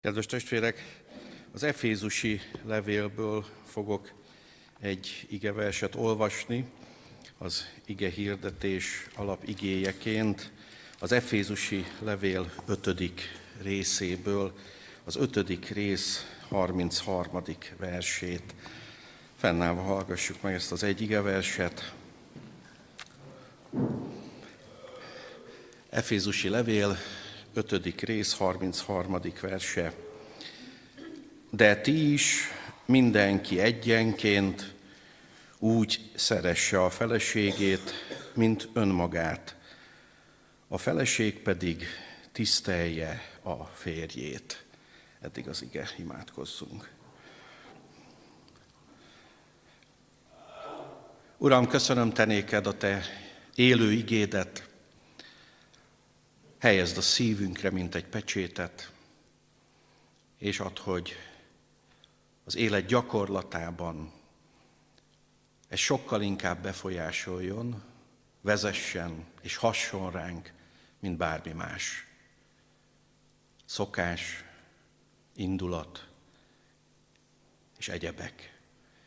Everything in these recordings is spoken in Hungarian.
Kedves testvérek, az Efézusi levélből fogok egy igeverset olvasni, az ige hirdetés alap igéjeként, az Efézusi levél ötödik részéből, az ötödik rész 33. versét. Fennállva hallgassuk meg ezt az egy igeverset. Efézusi levél 5. rész, 33. verse. De ti is mindenki egyenként úgy szeresse a feleségét, mint önmagát. A feleség pedig tisztelje a férjét. Eddig az ige, imádkozzunk. Uram, köszönöm te néked a te élő igédet, helyezd a szívünkre, mint egy pecsétet, és add, hogy az élet gyakorlatában ez sokkal inkább befolyásoljon, vezessen és hasson ránk, mint bármi más. Szokás, indulat és egyebek.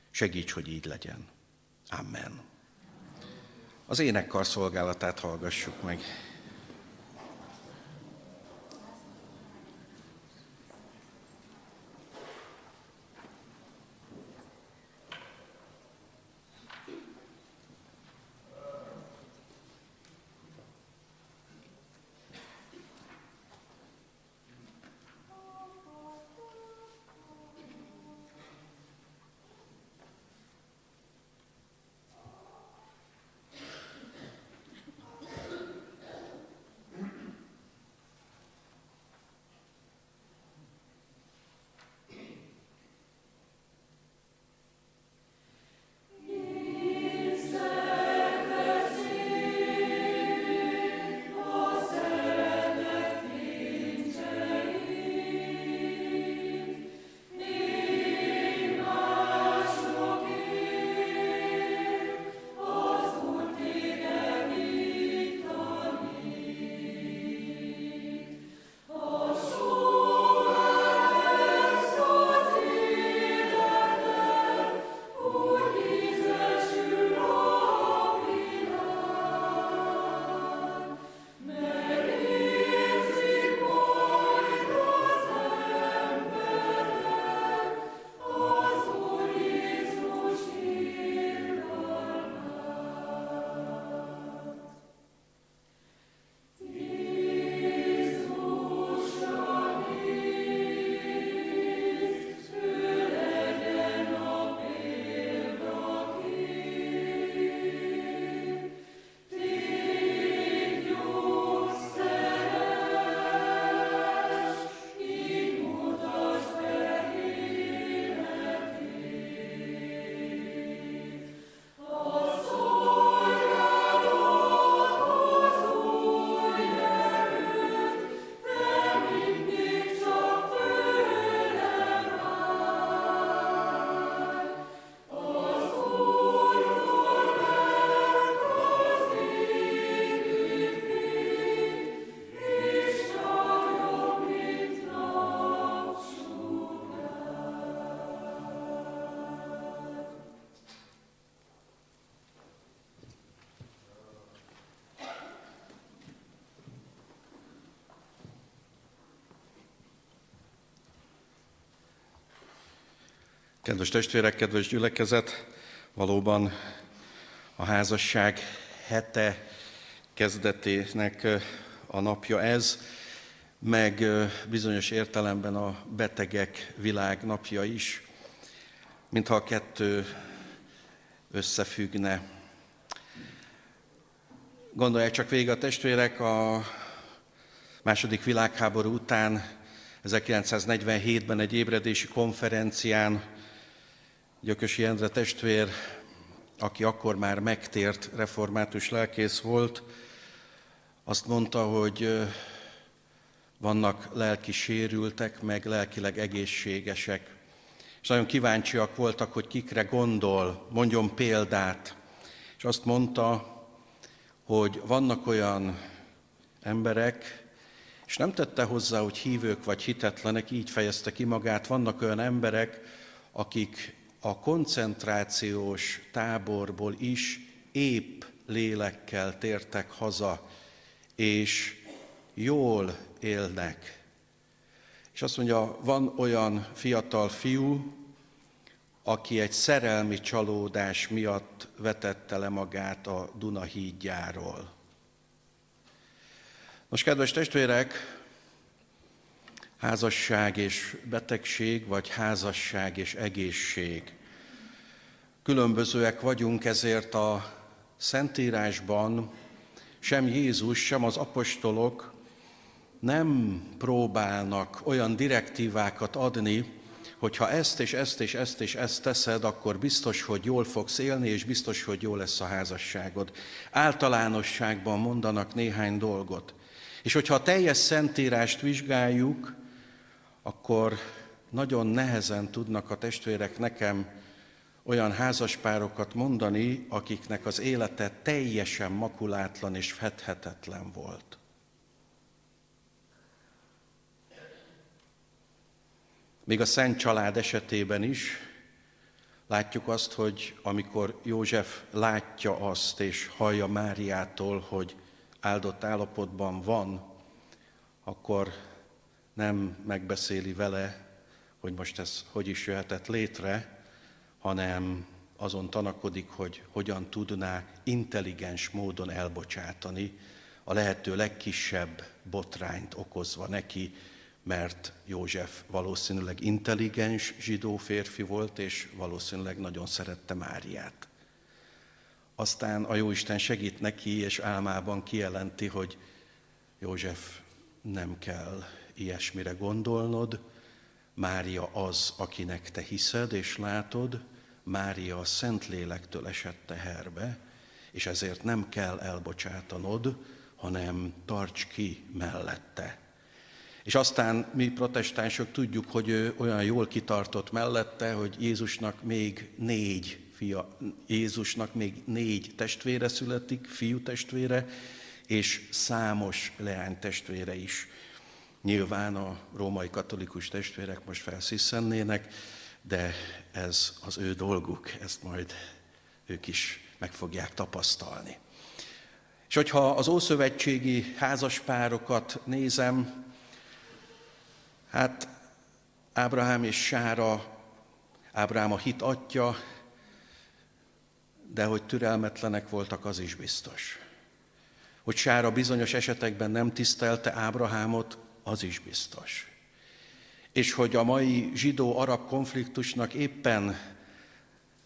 Segíts, hogy így legyen. Amen. Az énekkar szolgálatát hallgassuk meg. Kedves testvérek, kedves gyülekezet, valóban a házasság hete kezdetének a napja ez, meg bizonyos értelemben a betegek világ napja is, mintha a kettő összefüggne. Gondolják csak végig a testvérek, a második világháború után 1947-ben egy ébredési konferencián Gyökösi Endre testvér, aki akkor már megtért református lelkész volt, azt mondta, hogy vannak lelki sérültek, meg lelkileg egészségesek. És nagyon kíváncsiak voltak, hogy kikre gondol, mondjon példát. És azt mondta, hogy vannak olyan emberek, És nem tette hozzá, hogy hívők vagy hitetlenek, így fejezte ki magát. Vannak olyan emberek, akik a koncentrációs táborból is épp lélekkel tértek haza, és jól élnek. És azt mondja, van olyan fiatal fiú, aki egy szerelmi csalódás miatt vetette le magát a Duna hídjáról. Most, kedves testvérek, házasság és betegség, vagy házasság és egészség. Különbözőek vagyunk, ezért a Szentírásban sem Jézus, sem az apostolok nem próbálnak olyan direktívákat adni, hogy ha ezt és ezt és ezt és ezt teszed, akkor biztos, hogy jól fogsz élni, és biztos, hogy jó lesz a házasságod. Általánosságban mondanak néhány dolgot. És hogyha a teljes szentírást vizsgáljuk, akkor nagyon nehezen tudnak a testvérek nekem olyan házaspárokat mondani, akiknek az élete teljesen makulátlan és fedhetetlen volt. Még a Szent Család esetében is látjuk azt, hogy amikor József látja azt és hallja Máriától, hogy áldott állapotban van, akkor nem megbeszéli vele, hogy most ez hogy is jöhetett létre, hanem azon tanakodik, hogy hogyan tudná intelligens módon elbocsátani a lehető legkisebb botrányt okozva neki, mert József valószínűleg intelligens zsidó férfi volt, és valószínűleg nagyon szerette Máriát. Aztán a Jóisten segít neki, és álmában kijelenti, hogy József nem kell ilyesmire gondolnod, Mária az, akinek te hiszed és látod, Mária a Szentlélektől esett teherbe, és ezért nem kell elbocsátanod, hanem tarts ki mellette. És aztán mi protestánsok tudjuk, hogy ő olyan jól kitartott mellette, hogy Jézusnak még négy fia, Jézusnak még négy testvére születik, fiú testvére, és számos leány testvére is. Nyilván a római katolikus testvérek most felsziszennének, de ez az ő dolguk, ezt majd ők is meg fogják tapasztalni. És hogyha az ószövetségi házaspárokat nézem, hát Ábrahám és Sára, Ábrahám a hit atya, de hogy türelmetlenek voltak, az is biztos. Hogy Sára bizonyos esetekben nem tisztelte Ábrahámot, az is biztos. És hogy a mai zsidó-arab konfliktusnak éppen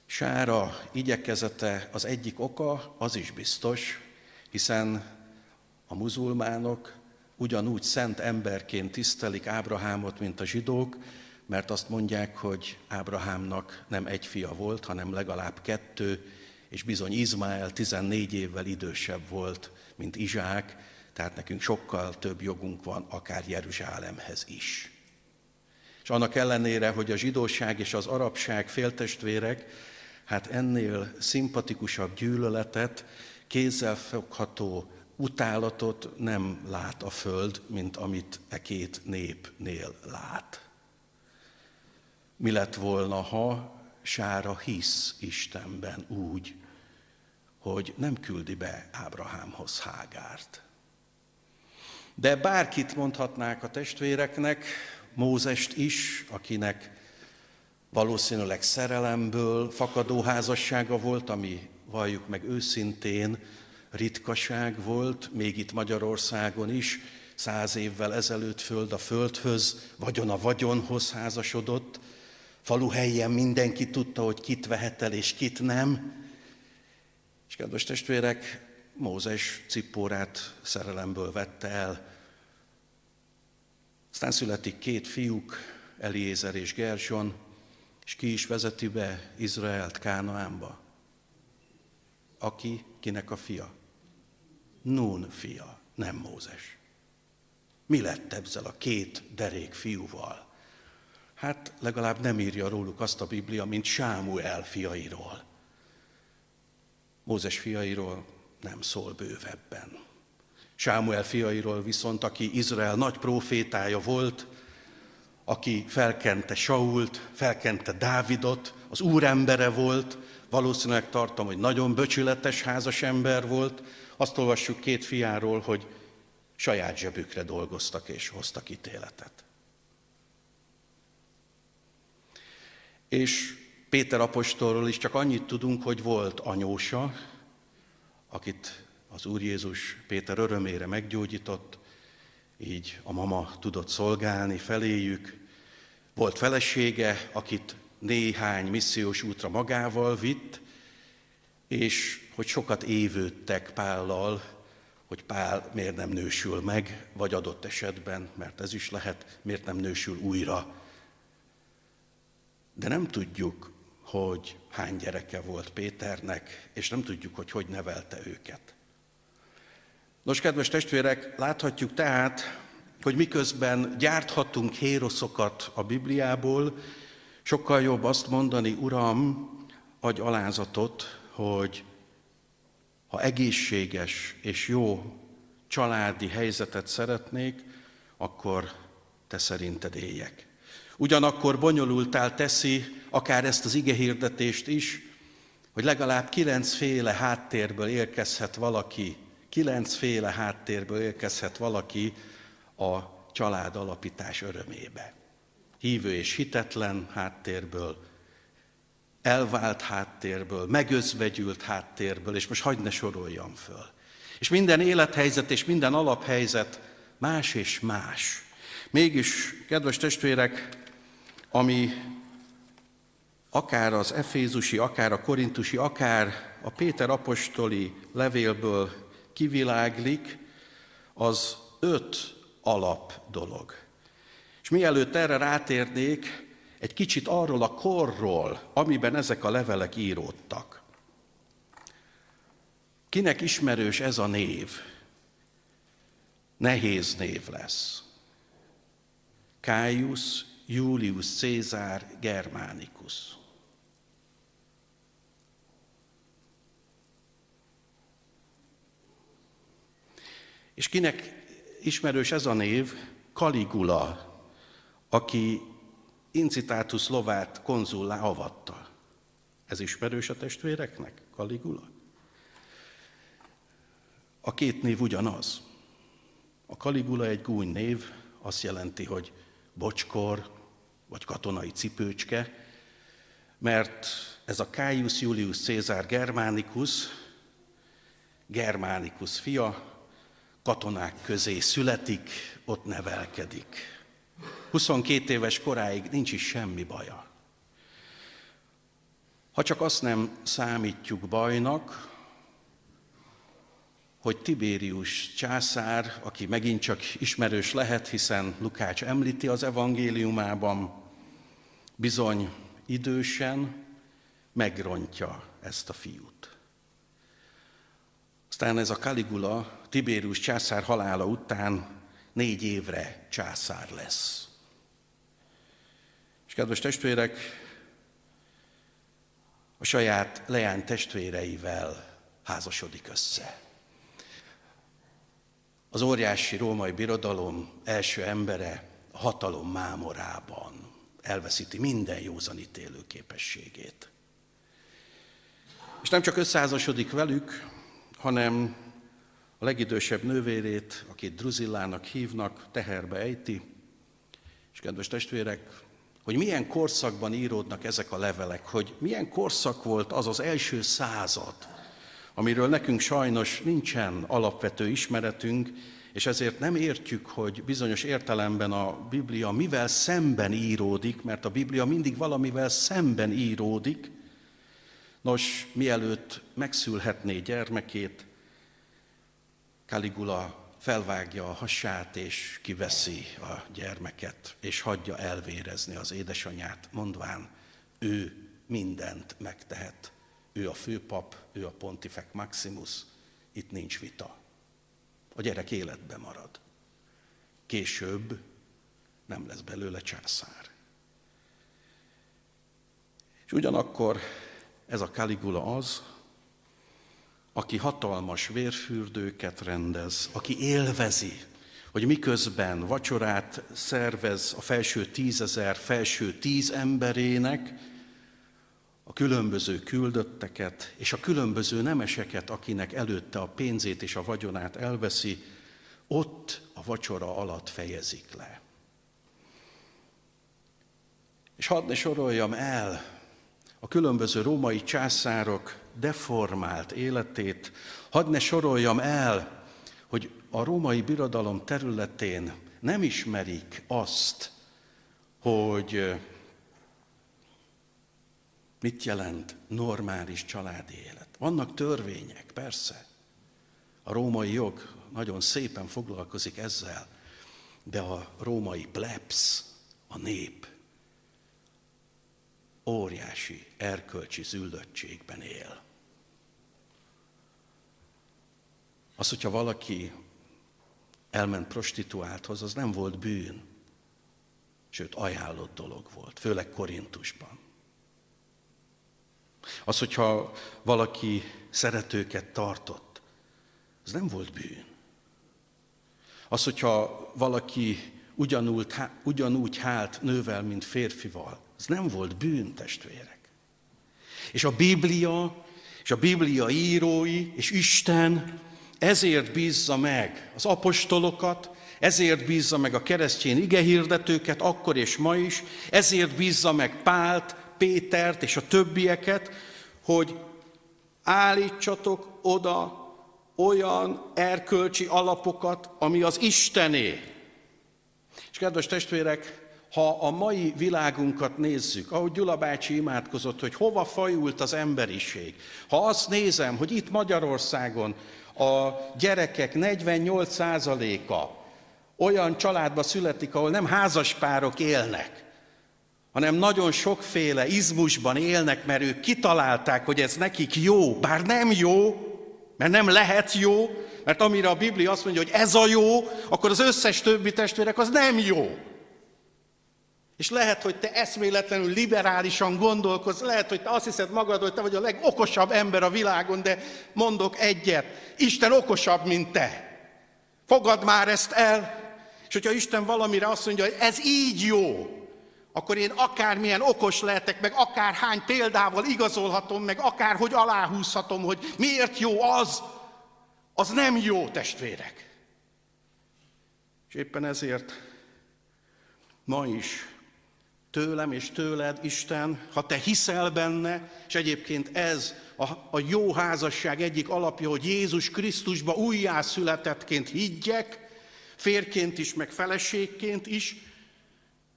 Sára igyekezete az egyik oka, az is biztos, hiszen a muzulmánok ugyanúgy szent emberként tisztelik Ábrahámot, mint a zsidók, mert azt mondják, hogy Ábrahámnak nem egy fia volt, hanem legalább kettő, és bizony Izmael 14 évvel idősebb volt, mint Izsák, tehát nekünk sokkal több jogunk van, akár Jeruzsálemhez is. És annak ellenére, hogy a zsidóság és az arabság féltestvérek, hát ennél szimpatikusabb gyűlöletet, kézzelfogható utálatot nem lát a föld, mint amit e két népnél lát. Mi lett volna, ha Sára hisz Istenben úgy, hogy nem küldi be Ábrahámhoz Hágárt. De bárkit mondhatnák a testvéreknek, Mózest is, akinek valószínűleg szerelemből fakadó házassága volt, ami valljuk meg őszintén, ritkaság volt, még itt Magyarországon is, száz évvel ezelőtt föld a földhöz, vagyon a vagyonhoz házasodott, falu helyen mindenki tudta, hogy kit vehet el és kit nem. És kedves testvérek, Mózes cippórát szerelemből vette el. Aztán születik két fiúk, Eliézer és Gerson, és ki is vezeti be Izraelt Kánaánba? Aki, kinek a fia? Nun fia, nem Mózes. Mi lett ezzel a két derék fiúval? Hát legalább nem írja róluk azt a Biblia, mint Sámuel fiairól. Mózes fiairól nem szól bővebben. Sámuel fiairól viszont, aki Izrael nagy profétája volt, aki felkente Sault, felkente Dávidot, az úrembere volt, valószínűleg tartom, hogy nagyon böcsületes házas ember volt. Azt olvassuk két fiáról, hogy saját zsebükre dolgoztak és hoztak ítéletet. És Péter apostolról is csak annyit tudunk, hogy volt anyósa, akit az Úr Jézus Péter örömére meggyógyított, így a mama tudott szolgálni feléjük. Volt felesége, akit néhány missziós útra magával vitt, és hogy sokat évődtek Pállal, hogy Pál miért nem nősül meg, vagy adott esetben, mert ez is lehet, miért nem nősül újra. De nem tudjuk, hogy hány gyereke volt Péternek, és nem tudjuk, hogy hogy nevelte őket. Nos, kedves testvérek, láthatjuk tehát, hogy miközben gyárthatunk héroszokat a Bibliából, sokkal jobb azt mondani, Uram, adj alázatot, hogy ha egészséges és jó családi helyzetet szeretnék, akkor te szerinted éljek. Ugyanakkor bonyolultál teszi akár ezt az igehirdetést is, hogy legalább kilencféle háttérből érkezhet valaki, kilencféle háttérből érkezhet valaki a család alapítás örömébe. Hívő és hitetlen háttérből, elvált háttérből, megözvegyült háttérből, és most hagyd ne soroljam föl. És minden élethelyzet és minden alaphelyzet más és más. Mégis, kedves testvérek, ami akár az Efézusi, akár a Korintusi, akár a Péter apostoli levélből kiviláglik, az öt alap dolog. És mielőtt erre rátérnék, egy kicsit arról a korról, amiben ezek a levelek íródtak. Kinek ismerős ez a név? Nehéz név lesz. Caius Julius Caesar Germanicus. És kinek ismerős ez a név? Caligula, aki Incitatus Lovát konzullá avatta. Ez ismerős a testvéreknek? Caligula? A két név ugyanaz. A Caligula egy gúny név, azt jelenti, hogy bocskor, vagy katonai cipőcske, mert ez a Caius Julius Caesar Germanicus, Germanicus fia, katonák közé születik, ott nevelkedik. 22 éves koráig nincs is semmi baja. Ha csak azt nem számítjuk bajnak, hogy Tibérius császár, aki megint csak ismerős lehet, hiszen Lukács említi az evangéliumában, bizony idősen megrontja ezt a fiút. Aztán ez a Caligula Tibérius császár halála után négy évre császár lesz. És kedves testvérek, a saját leány testvéreivel házasodik össze. Az óriási római birodalom első embere a hatalom mámorában elveszíti minden józanítélő képességét. És nem csak összeházasodik velük, hanem a legidősebb nővérét, akit Druzillának hívnak, teherbe ejti. És kedves testvérek, hogy milyen korszakban íródnak ezek a levelek, hogy milyen korszak volt az az első század, amiről nekünk sajnos nincsen alapvető ismeretünk, és ezért nem értjük, hogy bizonyos értelemben a Biblia mivel szemben íródik, mert a Biblia mindig valamivel szemben íródik. Nos, mielőtt megszülhetné gyermekét, Caligula felvágja a hasát, és kiveszi a gyermeket, és hagyja elvérezni az édesanyát, mondván, ő mindent megtehet. Ő a főpap, ő a pontifex maximus, itt nincs vita. A gyerek életbe marad. Később nem lesz belőle császár. És ugyanakkor ez a Caligula az, aki hatalmas vérfürdőket rendez, aki élvezi, hogy miközben vacsorát szervez a felső tízezer, felső tíz emberének, a különböző küldötteket és a különböző nemeseket, akinek előtte a pénzét és a vagyonát elveszi, ott a vacsora alatt fejezik le. És hadd ne soroljam el a különböző római császárok deformált életét, hadd ne soroljam el, hogy a római birodalom területén nem ismerik azt, hogy mit jelent normális családi élet. Vannak törvények, persze. A római jog nagyon szépen foglalkozik ezzel, de a római plebs, a nép, óriási erkölcsi züldöttségben él. Az, hogyha valaki elment prostituálthoz, az nem volt bűn, sőt ajánlott dolog volt, főleg Korintusban. Az, hogyha valaki szeretőket tartott, az nem volt bűn. Az, hogyha valaki ugyanúgy, ugyanúgy hált nővel, mint férfival, az nem volt bűn, testvérek. És a Biblia, és a Biblia írói, és Isten ezért bízza meg az apostolokat, ezért bízza meg a keresztény igehirdetőket, akkor és ma is, ezért bízza meg Pált, Pétert és a többieket, hogy állítsatok oda olyan erkölcsi alapokat, ami az Istené. És kedves testvérek, ha a mai világunkat nézzük, ahogy Gyula bácsi imádkozott, hogy hova fajult az emberiség, ha azt nézem, hogy itt Magyarországon a gyerekek 48%-a olyan családba születik, ahol nem házaspárok élnek, hanem nagyon sokféle izmusban élnek, mert ők kitalálták, hogy ez nekik jó, bár nem jó, mert nem lehet jó, mert amire a Biblia azt mondja, hogy ez a jó, akkor az összes többi testvérek az nem jó. És lehet, hogy te eszméletlenül liberálisan gondolkozz, lehet, hogy te azt hiszed magad, hogy te vagy a legokosabb ember a világon, de mondok egyet, Isten okosabb, mint te. Fogad már ezt el, és hogyha Isten valamire azt mondja, hogy ez így jó, akkor én akármilyen okos lehetek, meg akárhány példával igazolhatom, meg akárhogy aláhúzhatom, hogy miért jó az, az nem jó, testvérek. És éppen ezért ma is tőlem és tőled, Isten, ha te hiszel benne, és egyébként ez a, a jó házasság egyik alapja, hogy Jézus Krisztusba újjászületettként higgyek, férként is, meg feleségként is,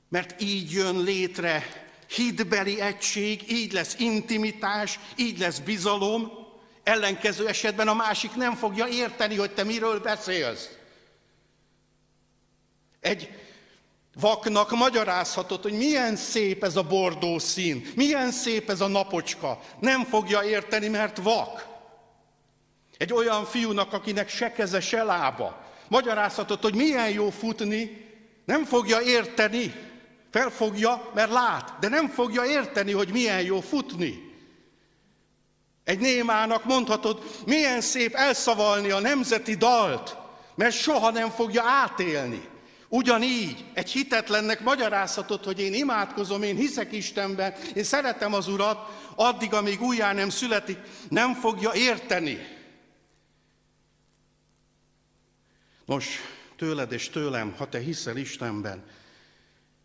mert így jön létre hitbeli egység, így lesz intimitás, így lesz bizalom, ellenkező esetben a másik nem fogja érteni, hogy te miről beszélsz. Egy vaknak magyarázhatod, hogy milyen szép ez a bordó szín, milyen szép ez a napocska. Nem fogja érteni, mert vak. Egy olyan fiúnak, akinek se keze, se lába, magyarázhatod, hogy milyen jó futni, nem fogja érteni, felfogja, mert lát, de nem fogja érteni, hogy milyen jó futni. Egy némának mondhatod, milyen szép elszavalni a nemzeti dalt, mert soha nem fogja átélni. Ugyanígy egy hitetlennek magyarázhatod, hogy én imádkozom, én hiszek Istenben, én szeretem az Urat, addig, amíg újjá nem születik, nem fogja érteni. Nos, tőled és tőlem, ha te hiszel Istenben,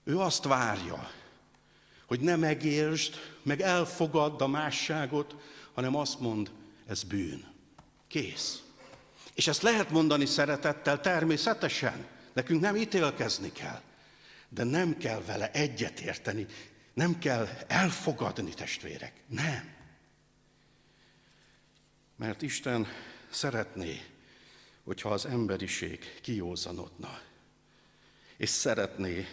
ő azt várja, hogy ne megértsd, meg elfogadd a másságot, hanem azt mond, ez bűn. Kész. És ezt lehet mondani szeretettel természetesen. Nekünk nem ítélkezni kell, de nem kell vele egyetérteni, nem kell elfogadni, testvérek. Nem. Mert Isten szeretné, hogyha az emberiség kiózanodna, és szeretné,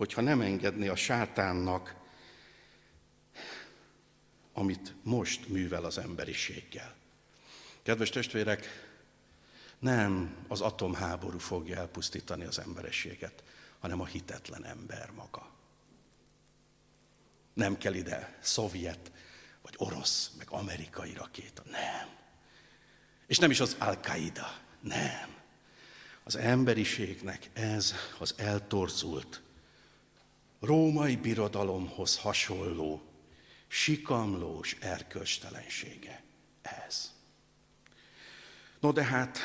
hogyha nem engedné a sátánnak, amit most művel az emberiséggel. Kedves testvérek, nem az atomháború fogja elpusztítani az emberességet, hanem a hitetlen ember maga. Nem kell ide szovjet, vagy orosz, meg amerikai rakéta. Nem. És nem is az Al-Qaida. Nem. Az emberiségnek ez az eltorzult, római birodalomhoz hasonló, sikamlós erkölcstelensége. Ez. No de hát,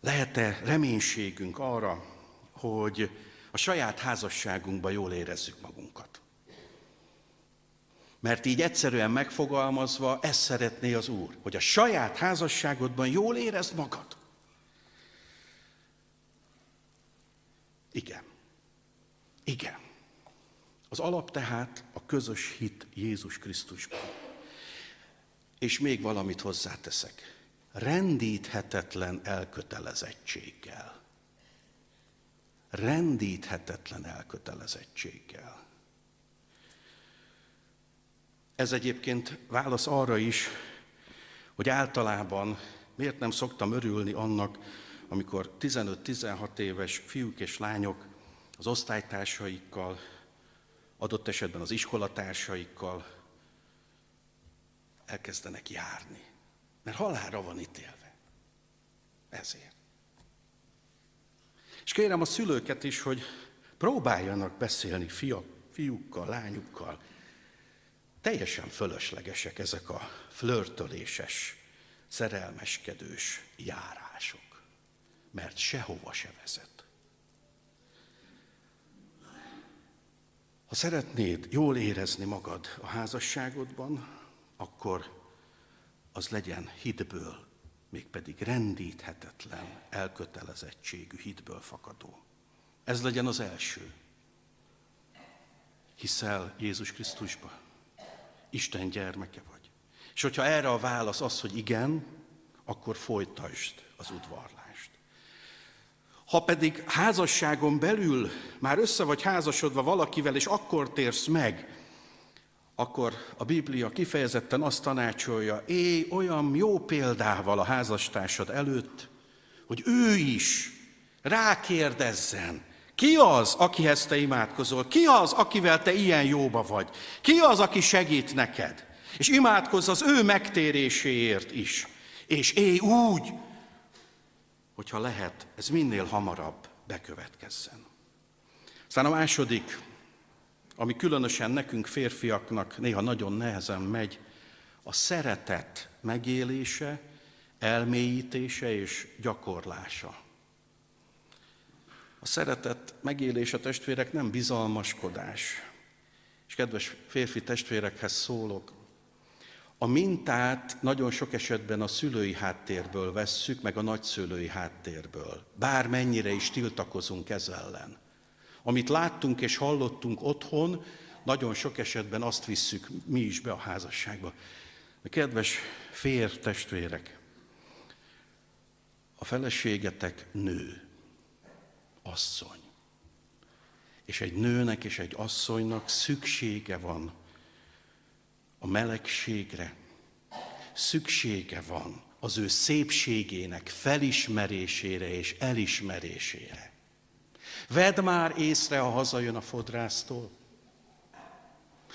lehet-e reménységünk arra, hogy a saját házasságunkban jól érezzük magunkat? Mert így egyszerűen megfogalmazva, ezt szeretné az Úr, hogy a saját házasságodban jól érezd magad. Igen. Igen. Az alap tehát a közös hit Jézus Krisztusban. És még valamit hozzáteszek. Rendíthetetlen elkötelezettséggel. Rendíthetetlen elkötelezettséggel. Ez egyébként válasz arra is, hogy általában miért nem szoktam örülni annak, amikor 15-16 éves fiúk és lányok az osztálytársaikkal, adott esetben az iskolatársaikkal elkezdenek járni. Mert halálra van ítélve. Ezért. És kérem a szülőket is, hogy próbáljanak beszélni fiak, fiúkkal, lányukkal. Teljesen fölöslegesek ezek a flörtöléses, szerelmeskedős járások, mert sehova se vezet. Ha szeretnéd jól érezni magad a házasságodban, akkor az legyen hitből, mégpedig rendíthetetlen, elkötelezettségű hitből fakadó. Ez legyen az első. Hiszel Jézus Krisztusba. Isten gyermeke vagy. És hogyha erre a válasz az, hogy igen, akkor folytasd az udvarlást. Ha pedig házasságon belül már össze vagy házasodva valakivel, és akkor térsz meg, akkor a Biblia kifejezetten azt tanácsolja, éj olyan jó példával a házastársad előtt, hogy ő is rákérdezzen, ki az, akihez te imádkozol? Ki az, akivel te ilyen jóba vagy? Ki az, aki segít neked? És imádkozz az ő megtéréséért is. És élj úgy, hogyha lehet, ez minél hamarabb bekövetkezzen. Aztán a második, ami különösen nekünk férfiaknak néha nagyon nehezen megy, a szeretet megélése, elmélyítése és gyakorlása. A szeretet megélése, testvérek, nem bizalmaskodás. És kedves férfi testvérekhez szólok, a mintát nagyon sok esetben a szülői háttérből vesszük, meg a nagyszülői háttérből. Bármennyire is tiltakozunk ez ellen. Amit láttunk és hallottunk otthon, nagyon sok esetben azt visszük mi is be a házasságba. A kedves fér testvérek, a feleségetek nő, asszony. És egy nőnek és egy asszonynak szüksége van a melegségre. Szüksége van az ő szépségének felismerésére és elismerésére. Vedd már észre, ha hazajön a fodrásztól.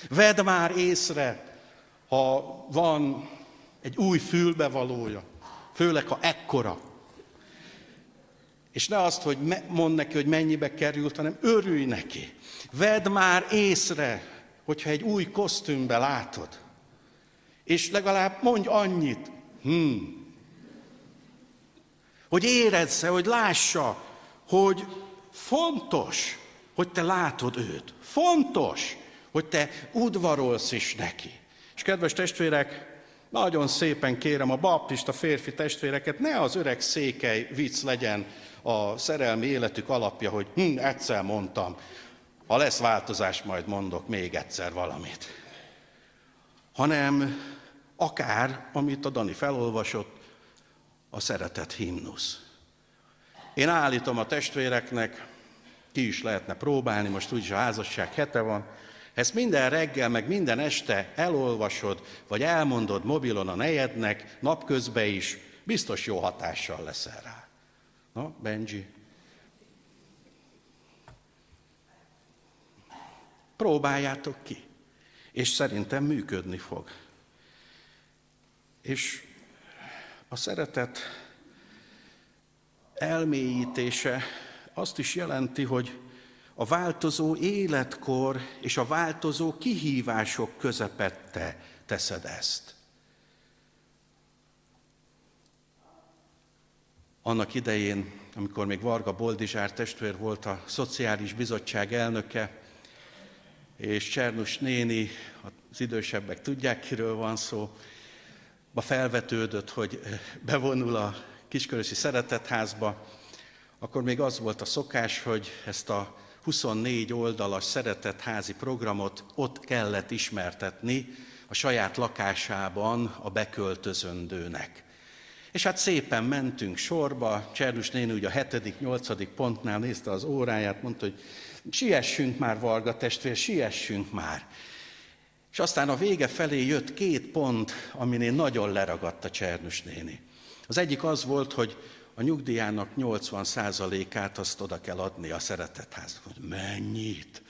Vedd már észre, ha van egy új fülbevalója, főleg ha ekkora. És ne azt, hogy mond neki, hogy mennyibe került, hanem örülj neki. Vedd már észre, hogyha egy új kosztümbe látod, és legalább mondj annyit, hmm, hogy érezze, hogy lássa, hogy fontos, hogy te látod őt. Fontos, hogy te udvarolsz is neki. És kedves testvérek, nagyon szépen kérem a baptista férfi testvéreket, ne az öreg székely vicc legyen a szerelmi életük alapja, hogy hm, egyszer mondtam, ha lesz változás, majd mondok még egyszer valamit. Hanem akár, amit a Dani felolvasott, a szeretet himnusz. Én állítom a testvéreknek, ki is lehetne próbálni, most úgyis a házasság hete van, ezt minden reggel, meg minden este elolvasod, vagy elmondod mobilon a nejednek, napközben is, biztos jó hatással leszel rá. Na, Benji, Próbáljátok ki, és szerintem működni fog. És A szeretet elmélyítése azt is jelenti, hogy a változó életkor és a változó kihívások közepette teszed ezt. Annak idején, amikor még Varga Boldizsár testvér volt a Szociális Bizottság elnöke, és Csernus néni, az idősebbek tudják, kiről van szó, ma felvetődött, hogy bevonul a Kiskörösi Szeretetházba, akkor még az volt a szokás, hogy ezt a 24 oldalas szeretetházi programot ott kellett ismertetni a saját lakásában a beköltözöndőnek. És hát szépen mentünk sorba, Csernus néni ugye a hetedik, nyolcadik pontnál nézte az óráját, mondta, hogy siessünk már, Varga testvér, siessünk már. És aztán a vége felé jött két pont, aminél nagyon leragadt a Csernus néni. Az egyik az volt, hogy a nyugdíjának 80%-át azt oda kell adni a szeretetháznak. Hogy mennyit?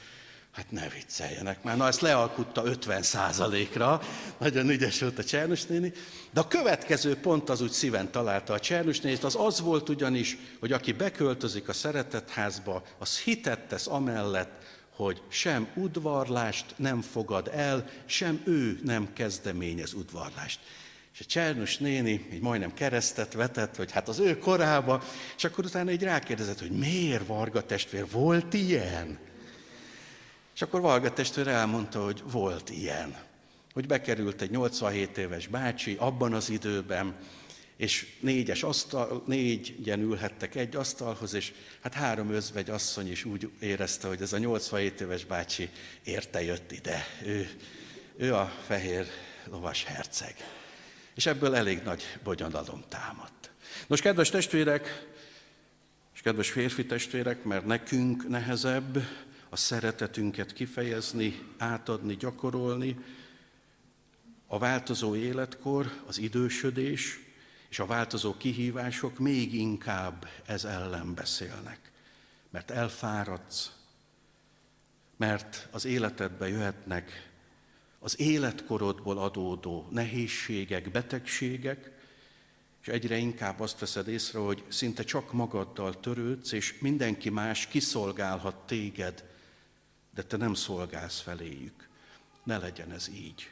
Hát ne vicceljenek már. Na, ezt lealkutta 50%-ra. Nagyon ügyes volt a Csernus néni. De a következő pont az úgy szíven találta a Csernus nénit, az az volt ugyanis, hogy aki beköltözik a szeretetházba, az hitet tesz amellett, hogy sem udvarlást nem fogad el, sem ő nem kezdeményez udvarlást. És a Csernus néni így majdnem keresztet vetett, hogy hát az ő korába, és akkor utána így rákérdezett, hogy miért Varga testvér, volt ilyen? És akkor Varga testvér elmondta, hogy volt ilyen. Hogy bekerült egy 87 éves bácsi abban az időben, és négyes asztal, négyen ülhettek egy asztalhoz, és hát három özvegy asszony is úgy érezte, hogy ez a 87 éves bácsi érte jött ide. Ő, ő a fehér lovas herceg. És ebből elég nagy bonyodalom támadt. Nos, kedves testvérek, és kedves férfi testvérek, mert nekünk nehezebb a szeretetünket kifejezni, átadni, gyakorolni, a változó életkor, az idősödés és a változó kihívások még inkább ez ellen beszélnek. Mert elfáradsz, mert az életedbe jöhetnek az életkorodból adódó nehézségek, betegségek, és egyre inkább azt veszed észre, hogy szinte csak magaddal törődsz, és mindenki más kiszolgálhat téged, de te nem szolgálsz feléjük. Ne legyen ez így.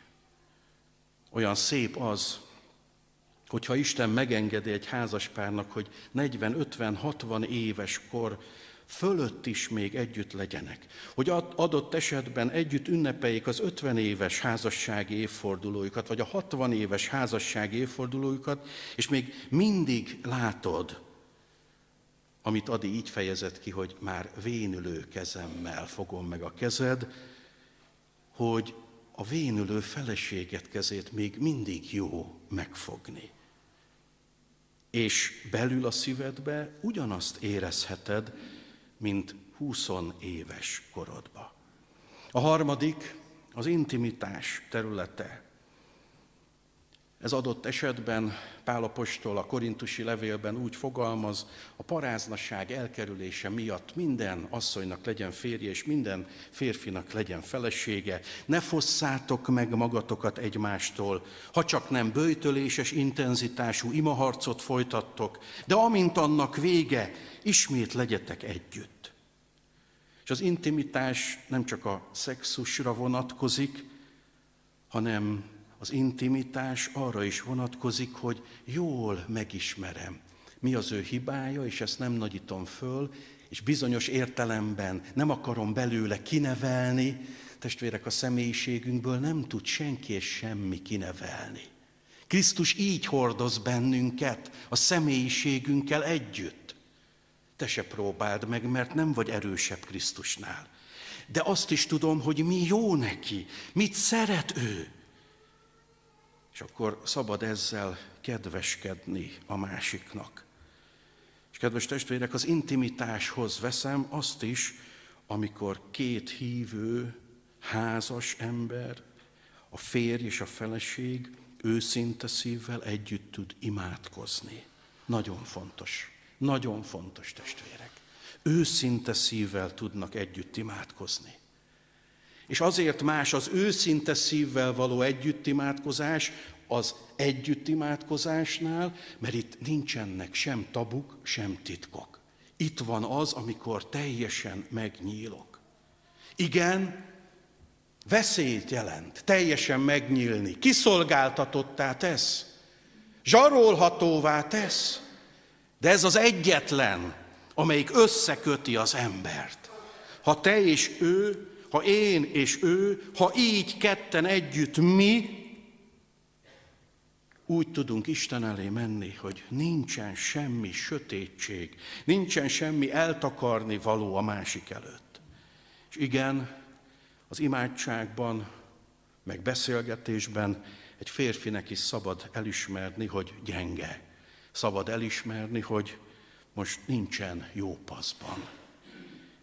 Olyan szép az, hogyha Isten megengedi egy házaspárnak, hogy 40-50-60 éves kor fölött is még együtt legyenek. Hogy adott esetben együtt ünnepeljék az 50 éves házassági évfordulójukat, vagy a 60 éves házassági évfordulójukat, és még mindig látod, amit Adi így fejezett ki, hogy már vénülő kezemmel fogom meg a kezed, hogy a vénülő feleséget kezét még mindig jó megfogni. És belül a szívedbe ugyanazt érezheted, mint 20 éves korodba. A harmadik az intimitás területe. Ez adott esetben Pálapostól a korintusi levélben úgy fogalmaz, a paráznaság elkerülése miatt minden asszonynak legyen férje, és minden férfinak legyen felesége. Ne fosszátok meg magatokat egymástól, ha csak nem bőjtöléses intenzitású imaharcot folytattok, de amint annak vége, ismét legyetek együtt. És az intimitás nem csak a szexusra vonatkozik, hanem az intimitás arra is vonatkozik, hogy jól megismerem, mi az ő hibája, és ezt nem nagyítom föl, és bizonyos értelemben nem akarom belőle kinevelni, testvérek, a személyiségünkből nem tud senki és semmi kinevelni. Krisztus így hordoz bennünket, a személyiségünkkel együtt. Te se próbáld meg, mert nem vagy erősebb Krisztusnál. De azt is tudom, hogy mi jó neki, mit szeret ő. És akkor szabad ezzel kedveskedni a másiknak. És kedves testvérek, az intimitáshoz veszem azt is, amikor két hívő, házas ember, a férj és a feleség őszinte szívvel együtt tud imádkozni. Nagyon fontos, nagyon fontos testvérek. Őszinte szívvel tudnak együtt imádkozni. És azért más az őszinte szívvel való együttimádkozás, az együtt imádkozásnál, mert itt nincsenek sem tabuk, sem titkok. Itt van az, amikor teljesen megnyílok. Igen, veszélyt jelent, teljesen megnyílni, kiszolgáltatottá tesz, zsarolhatóvá tesz, de ez az egyetlen, amelyik összeköti az embert. Ha te és ő, ha én és ő, ha így ketten együtt mi, úgy tudunk Isten elé menni, hogy nincsen semmi sötétség, nincsen semmi eltakarni való a másik előtt. És igen, az imádságban, meg beszélgetésben egy férfinek is szabad elismerni, hogy gyenge. Szabad elismerni, hogy most nincsen jó paszban.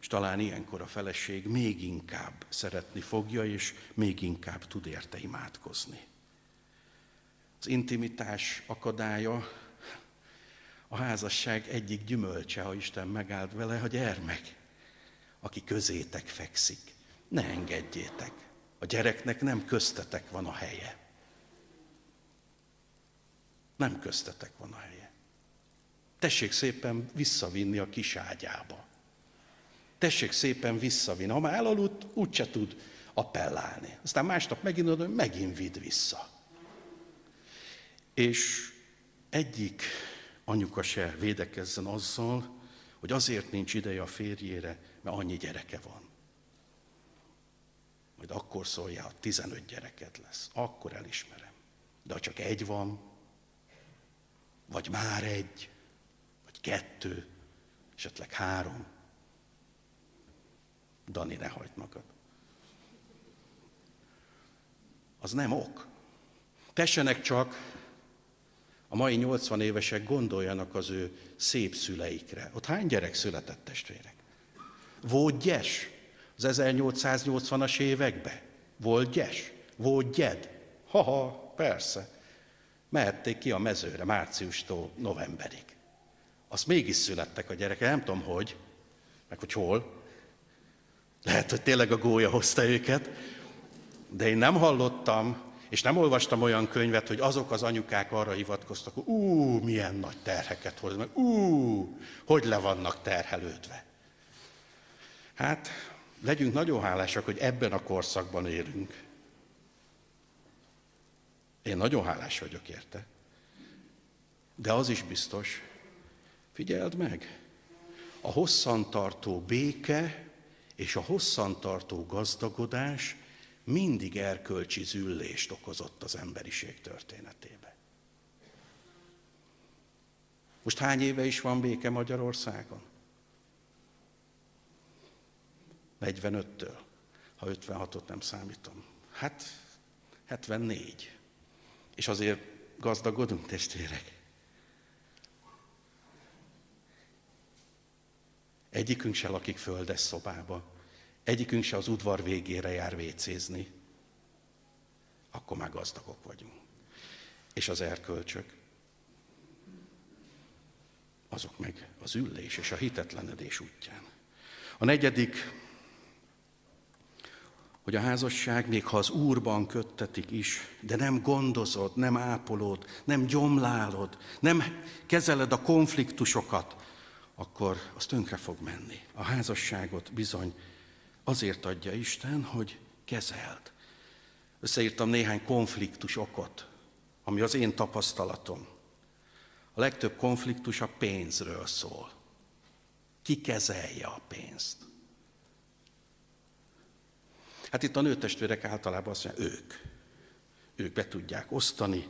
És talán ilyenkor a feleség még inkább szeretni fogja, és még inkább tud érte imádkozni. Az intimitás akadálya a házasság egyik gyümölcse, ha Isten megáld vele, a gyermek, aki közétek fekszik. Ne engedjétek. A gyereknek nem köztetek van a helye. Nem köztetek van a helye. Tessék szépen visszavinni a kis ágyába. Tessék szépen visszavinni. Ha már elaludt, úgyse tud appellálni. Aztán másnap megint oda, megint vidd vissza. És egyik anyuka se védekezzen azzal, hogy azért nincs ideje a férjére, mert annyi gyereke van. Majd akkor szóljál, ha 15 gyereket lesz. Akkor elismerem. De ha csak egy van, vagy már egy, vagy kettő, esetleg három, Dani, ne hagyd magad. Az nem ok. Tessenek csak a mai 80 évesek gondoljanak az ő szép szüleikre. Ott hány gyerek született testvérek? Volt gyes az 1880-as években? Volt gyes? Volt gyed? Haha, persze. Mehették ki a mezőre márciustól novemberig. Azt mégis születtek a gyerekek, nem tudom hogy, meg hogy hol. Lehet, hogy tényleg a gólya hozta őket, de én nem hallottam és nem olvastam olyan könyvet, hogy azok az anyukák arra hivatkoztak, hogy ú, milyen nagy terheket hoz meg, ú, hogy le vannak terhelődve. Hát, legyünk nagyon hálásak, hogy ebben a korszakban élünk. Én nagyon hálás vagyok érte. De az is biztos, figyeld meg, a hosszantartó béke és a hosszantartó gazdagodás mindig erkölcsi züllést okozott az emberiség történetébe. Most hány éve is van béke Magyarországon? 45-től, ha 56-ot nem számítom. Hát 74. És azért gazdagodunk, testvérek. Egyikünk se lakik földes szobába, egyikünk se az udvar végére jár vécézni, akkor már gazdagok vagyunk. És az erkölcsök, azok meg az üllés és a hitetlenedés útján. A negyedik, hogy a házasság, még ha az Úrban köttetik is, de nem gondozod, nem ápolod, nem gyomlálod, nem kezeled a konfliktusokat, akkor az tönkre fog menni. A házasságot bizony Azért adja Isten, hogy kezeld. Összeírtam néhány konfliktus okot, ami az én tapasztalatom. A legtöbb konfliktus a pénzről szól. Ki kezelje a pénzt? Hát itt a nőtestvérek általában azt mondják, ők. Ők be tudják osztani,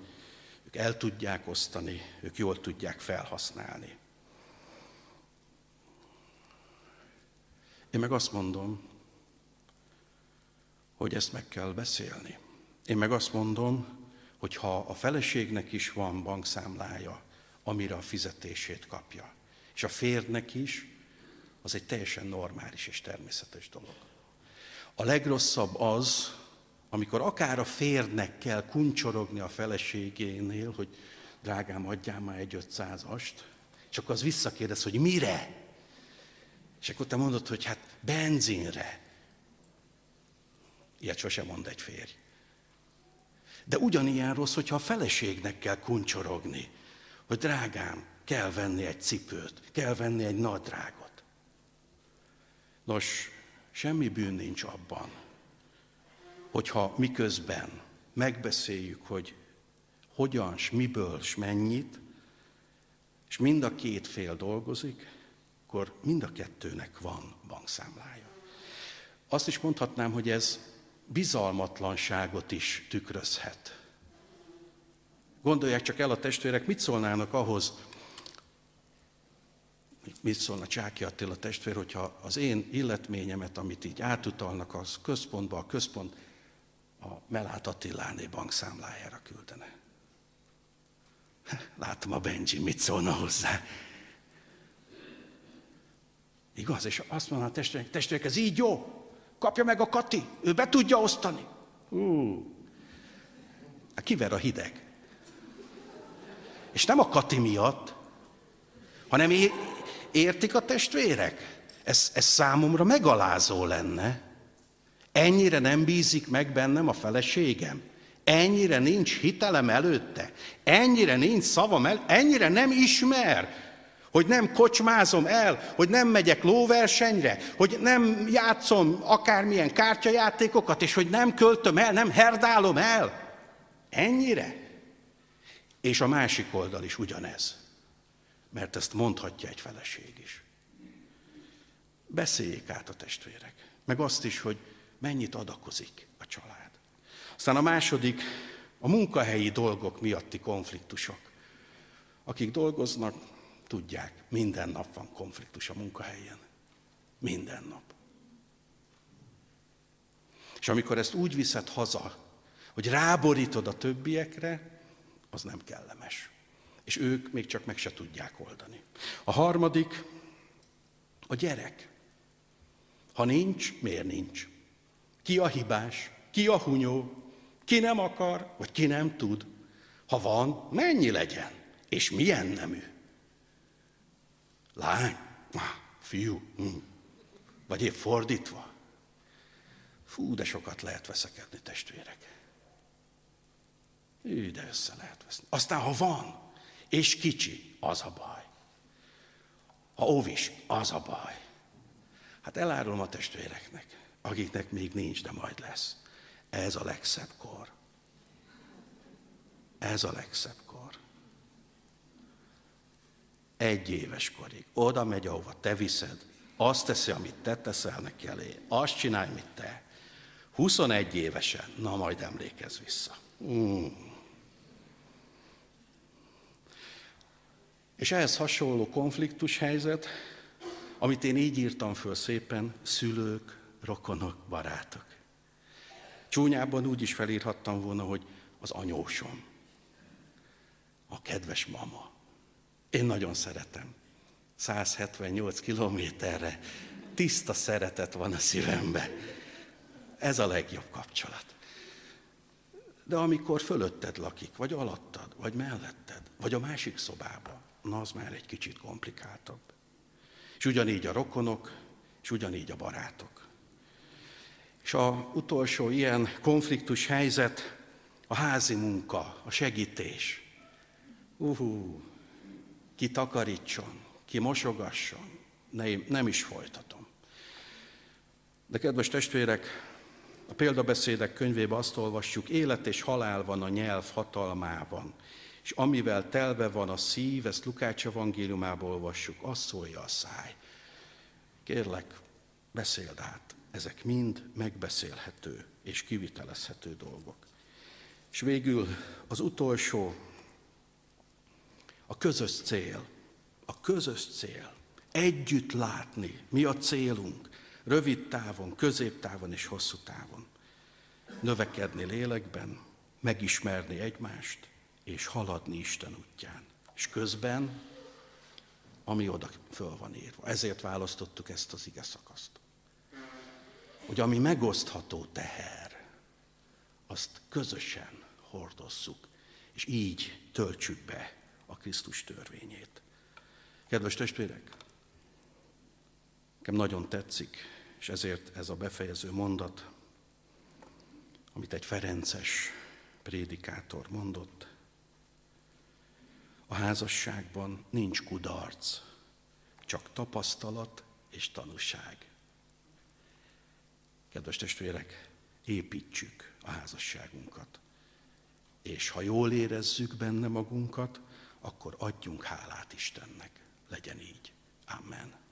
ők el tudják osztani, ők jól tudják felhasználni. Én meg azt mondom, hogy ezt meg kell beszélni. Én meg azt mondom, hogy ha a feleségnek is van bankszámlája, amire a fizetését kapja, és a férnek is, az egy teljesen normális és természetes dolog. A legrosszabb az, amikor akár a férnek kell kuncsorogni a feleségénél, hogy drágám, adjál már egy ötszázast, és akkor az visszakérdez, hogy mire? És akkor te mondod, hogy hát benzinre. Ilyet sosem mond egy férj. De ugyanilyen rossz, hogyha a feleségnek kell kuncsorogni, hogy drágám, kell venni egy cipőt, kell venni egy nadrágot. Nos, semmi bűn nincs abban, hogyha miközben megbeszéljük, hogy hogyan, s miből, s mennyit, és mind a két fél dolgozik, akkor mind a kettőnek van bankszámlája. Azt is mondhatnám, hogy ez bizalmatlanságot is tükrözhet. Gondolják csak el a testvérek, mit szólnának ahhoz, mit szólna Csáki Attila testvér, hogyha az én illetményemet, amit így átutalnak az központba, a központ a Melát Attiláné bankszámlájára küldene. Látom a Benji, mit szólna hozzá. Igaz? És azt mondja a testvérek, testvérek, ez így jó. Kapja meg a Kati, ő be tudja osztani. Hú. Hát kiver a hideg. És nem a Kati miatt, hanem értik a testvérek? Ez, ez számomra megalázó lenne. Ennyire nem bízik meg bennem a feleségem. Ennyire nincs hitelem előtte. Ennyire nincs szavam el, ennyire nem ismer hogy nem kocsmázom el, hogy nem megyek lóversenyre, hogy nem játszom akármilyen kártyajátékokat, és hogy nem költöm el, nem herdálom el. Ennyire? És a másik oldal is ugyanez. Mert ezt mondhatja egy feleség is. Beszéljék át a testvérek. Meg azt is, hogy mennyit adakozik a család. Aztán a második, a munkahelyi dolgok miatti konfliktusok. Akik dolgoznak, Tudják, minden nap van konfliktus a munkahelyen. Minden nap. És amikor ezt úgy viszed haza, hogy ráborítod a többiekre, az nem kellemes. És ők még csak meg se tudják oldani. A harmadik, a gyerek. Ha nincs, miért nincs? Ki a hibás? Ki a hunyó? Ki nem akar, vagy ki nem tud? Ha van, mennyi legyen? És milyen nemű? Lány, fiú, hm. vagy épp fordítva. Fú, de sokat lehet veszekedni, testvérek. Hű, de össze lehet veszni. Aztán, ha van, és kicsi, az a baj. Ha óvis, az a baj. Hát elárulom a testvéreknek, akiknek még nincs, de majd lesz. Ez a legszebb kor. Ez a legszebb kor egy éves korig. Oda megy, ahova te viszed, azt teszi, amit te teszel neki elé, azt csinálj, mit te. 21 évesen, na majd emlékezz vissza. Mm. És ehhez hasonló konfliktus helyzet, amit én így írtam föl szépen, szülők, rokonok, barátok. Csúnyában úgy is felírhattam volna, hogy az anyósom, a kedves mama, én nagyon szeretem. 178 kilométerre tiszta szeretet van a szívembe. Ez a legjobb kapcsolat. De amikor fölötted lakik, vagy alattad, vagy melletted, vagy a másik szobában, na az már egy kicsit komplikáltabb. És ugyanígy a rokonok, és ugyanígy a barátok. És a utolsó ilyen konfliktus helyzet a házi munka, a segítés. Uhú, ki takarítson, ki mosogasson, nem, nem is folytatom. De kedves testvérek, a példabeszédek könyvében azt olvassuk, élet és halál van a nyelv hatalmában, és amivel telve van a szív, ezt Lukács evangéliumából olvassuk, azt szólja a száj. Kérlek, beszéld át, ezek mind megbeszélhető és kivitelezhető dolgok. És végül az utolsó a közös cél. A közös cél. Együtt látni, mi a célunk, rövid távon, középtávon és hosszú távon. Növekedni lélekben, megismerni egymást, és haladni Isten útján. És közben, ami oda föl van írva. Ezért választottuk ezt az ige szakaszt. Hogy ami megosztható teher, azt közösen hordozzuk, és így töltsük be a Krisztus törvényét. Kedves testvérek, nekem nagyon tetszik, és ezért ez a befejező mondat, amit egy Ferences prédikátor mondott, a házasságban nincs kudarc, csak tapasztalat és tanúság. Kedves testvérek, építsük a házasságunkat. És ha jól érezzük benne magunkat, akkor adjunk hálát Istennek. Legyen így. Amen.